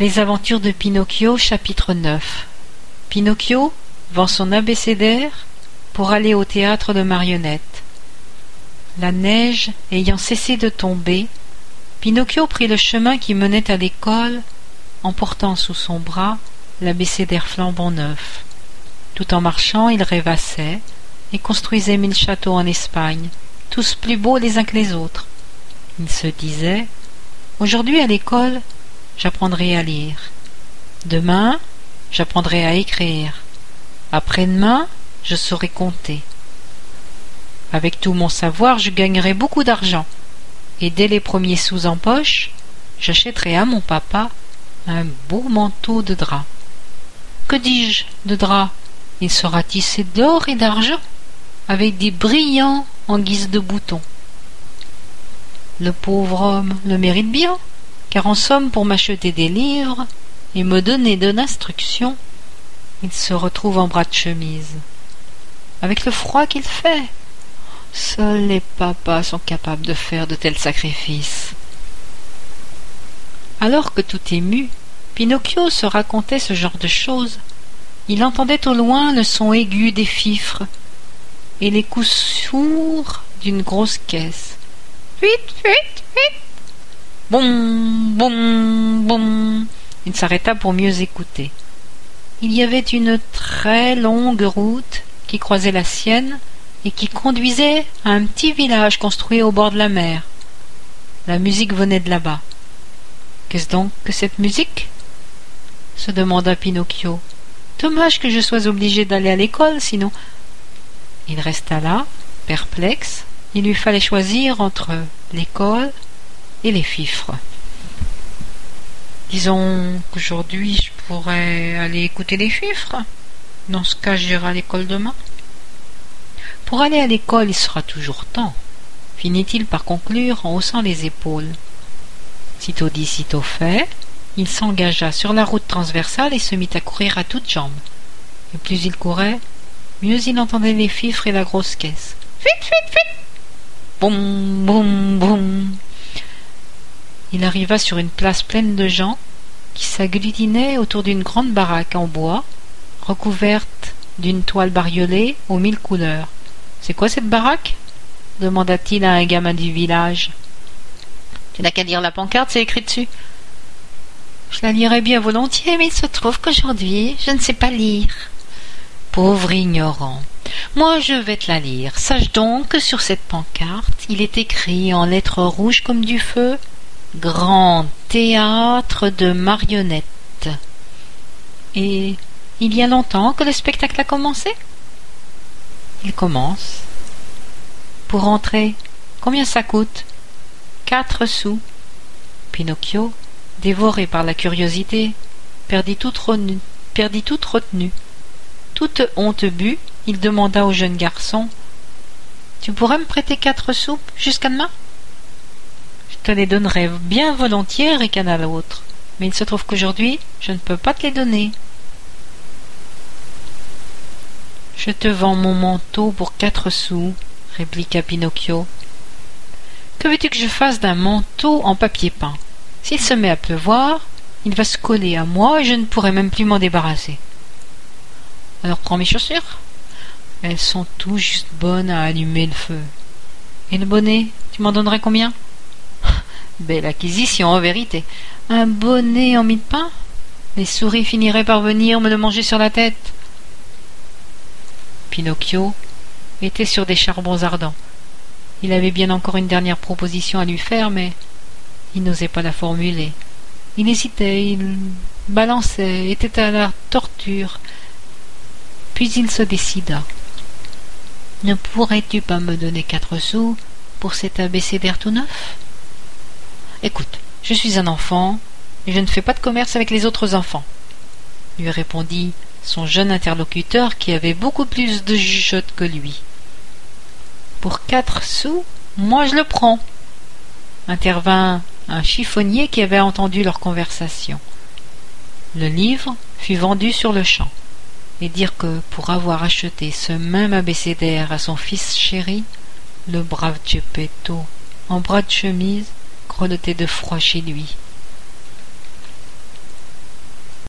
Les aventures de Pinocchio chapitre 9 Pinocchio vend son abécédaire pour aller au théâtre de marionnettes. La neige ayant cessé de tomber, Pinocchio prit le chemin qui menait à l'école en portant sous son bras l'abécédaire flambant neuf. Tout en marchant, il rêvassait et construisait mille châteaux en Espagne, tous plus beaux les uns que les autres. Il se disait Aujourd'hui à l'école, j'apprendrai à lire. Demain, j'apprendrai à écrire. Après-demain, je saurai compter. Avec tout mon savoir, je gagnerai beaucoup d'argent. Et dès les premiers sous en poche, j'achèterai à mon papa un beau manteau de drap. Que dis-je de drap? Il sera tissé d'or et d'argent, avec des brillants en guise de boutons. Le pauvre homme le mérite bien, car en somme pour m'acheter des livres et me donner de l'instruction, il se retrouve en bras de chemise. Avec le froid qu'il fait, seuls les papas sont capables de faire de tels sacrifices. Alors que tout ému, Pinocchio se racontait ce genre de choses, il entendait au loin le son aigu des fifres et les coups sourds d'une grosse caisse. Vite, vite, vite Bon, bon, bon Il s'arrêta pour mieux écouter. Il y avait une très longue route qui croisait la sienne et qui conduisait à un petit village construit au bord de la mer. La musique venait de là-bas. Qu'est-ce donc que cette musique? se demanda Pinocchio. Dommage que je sois obligé d'aller à l'école, sinon. Il resta là, perplexe, il lui fallait choisir entre l'école et les fifres. Disons qu'aujourd'hui je pourrais aller écouter les fifres. Dans ce cas, j'irai à l'école demain. Pour aller à l'école, il sera toujours temps, finit-il par conclure en haussant les épaules. Sitôt dit, sitôt fait, il s'engagea sur la route transversale et se mit à courir à toutes jambes. Et plus il courait, mieux il entendait les fifres et la grosse caisse. Boum, boum, boum. Il arriva sur une place pleine de gens qui s'agglutinaient autour d'une grande baraque en bois, recouverte d'une toile bariolée aux mille couleurs. C'est quoi cette baraque? demanda-t-il à un gamin du village. Tu n'as qu'à lire la pancarte, c'est écrit dessus. Je la lirais bien volontiers, mais il se trouve qu'aujourd'hui je ne sais pas lire. Pauvre ignorant. Moi je vais te la lire. Sache donc que sur cette pancarte il est écrit en lettres rouges comme du feu Grand théâtre de marionnettes. Et il y a longtemps que le spectacle a commencé? Il commence. Pour entrer, combien ça coûte? Quatre sous. Pinocchio, dévoré par la curiosité, perdit toute, perdit toute retenue. Toute honte bue, il demanda au jeune garçon Tu pourrais me prêter quatre sous jusqu'à demain? Je te les donnerais bien volontiers, ricana l'autre. Mais il se trouve qu'aujourd'hui, je ne peux pas te les donner. Je te vends mon manteau pour quatre sous, répliqua Pinocchio. Que veux-tu que je fasse d'un manteau en papier peint? S'il se met à pleuvoir, il va se coller à moi et je ne pourrai même plus m'en débarrasser. Alors prends mes chaussures. Elles sont tout juste bonnes à allumer le feu. Et le bonnet, tu m'en donnerais combien? Belle acquisition, en vérité. Un bonnet en mie de pain Les souris finiraient par venir me le manger sur la tête. Pinocchio était sur des charbons ardents. Il avait bien encore une dernière proposition à lui faire, mais il n'osait pas la formuler. Il hésitait, il balançait, était à la torture. Puis il se décida. Ne pourrais-tu pas me donner quatre sous pour cet abécédaire tout neuf? Écoute, je suis un enfant et je ne fais pas de commerce avec les autres enfants, lui répondit son jeune interlocuteur qui avait beaucoup plus de jugeote que lui. Pour quatre sous, moi je le prends, intervint un chiffonnier qui avait entendu leur conversation. Le livre fut vendu sur le champ et dire que pour avoir acheté ce même abécédaire à son fils chéri, le brave Geppetto, en bras de chemise, grelottait de froid chez lui.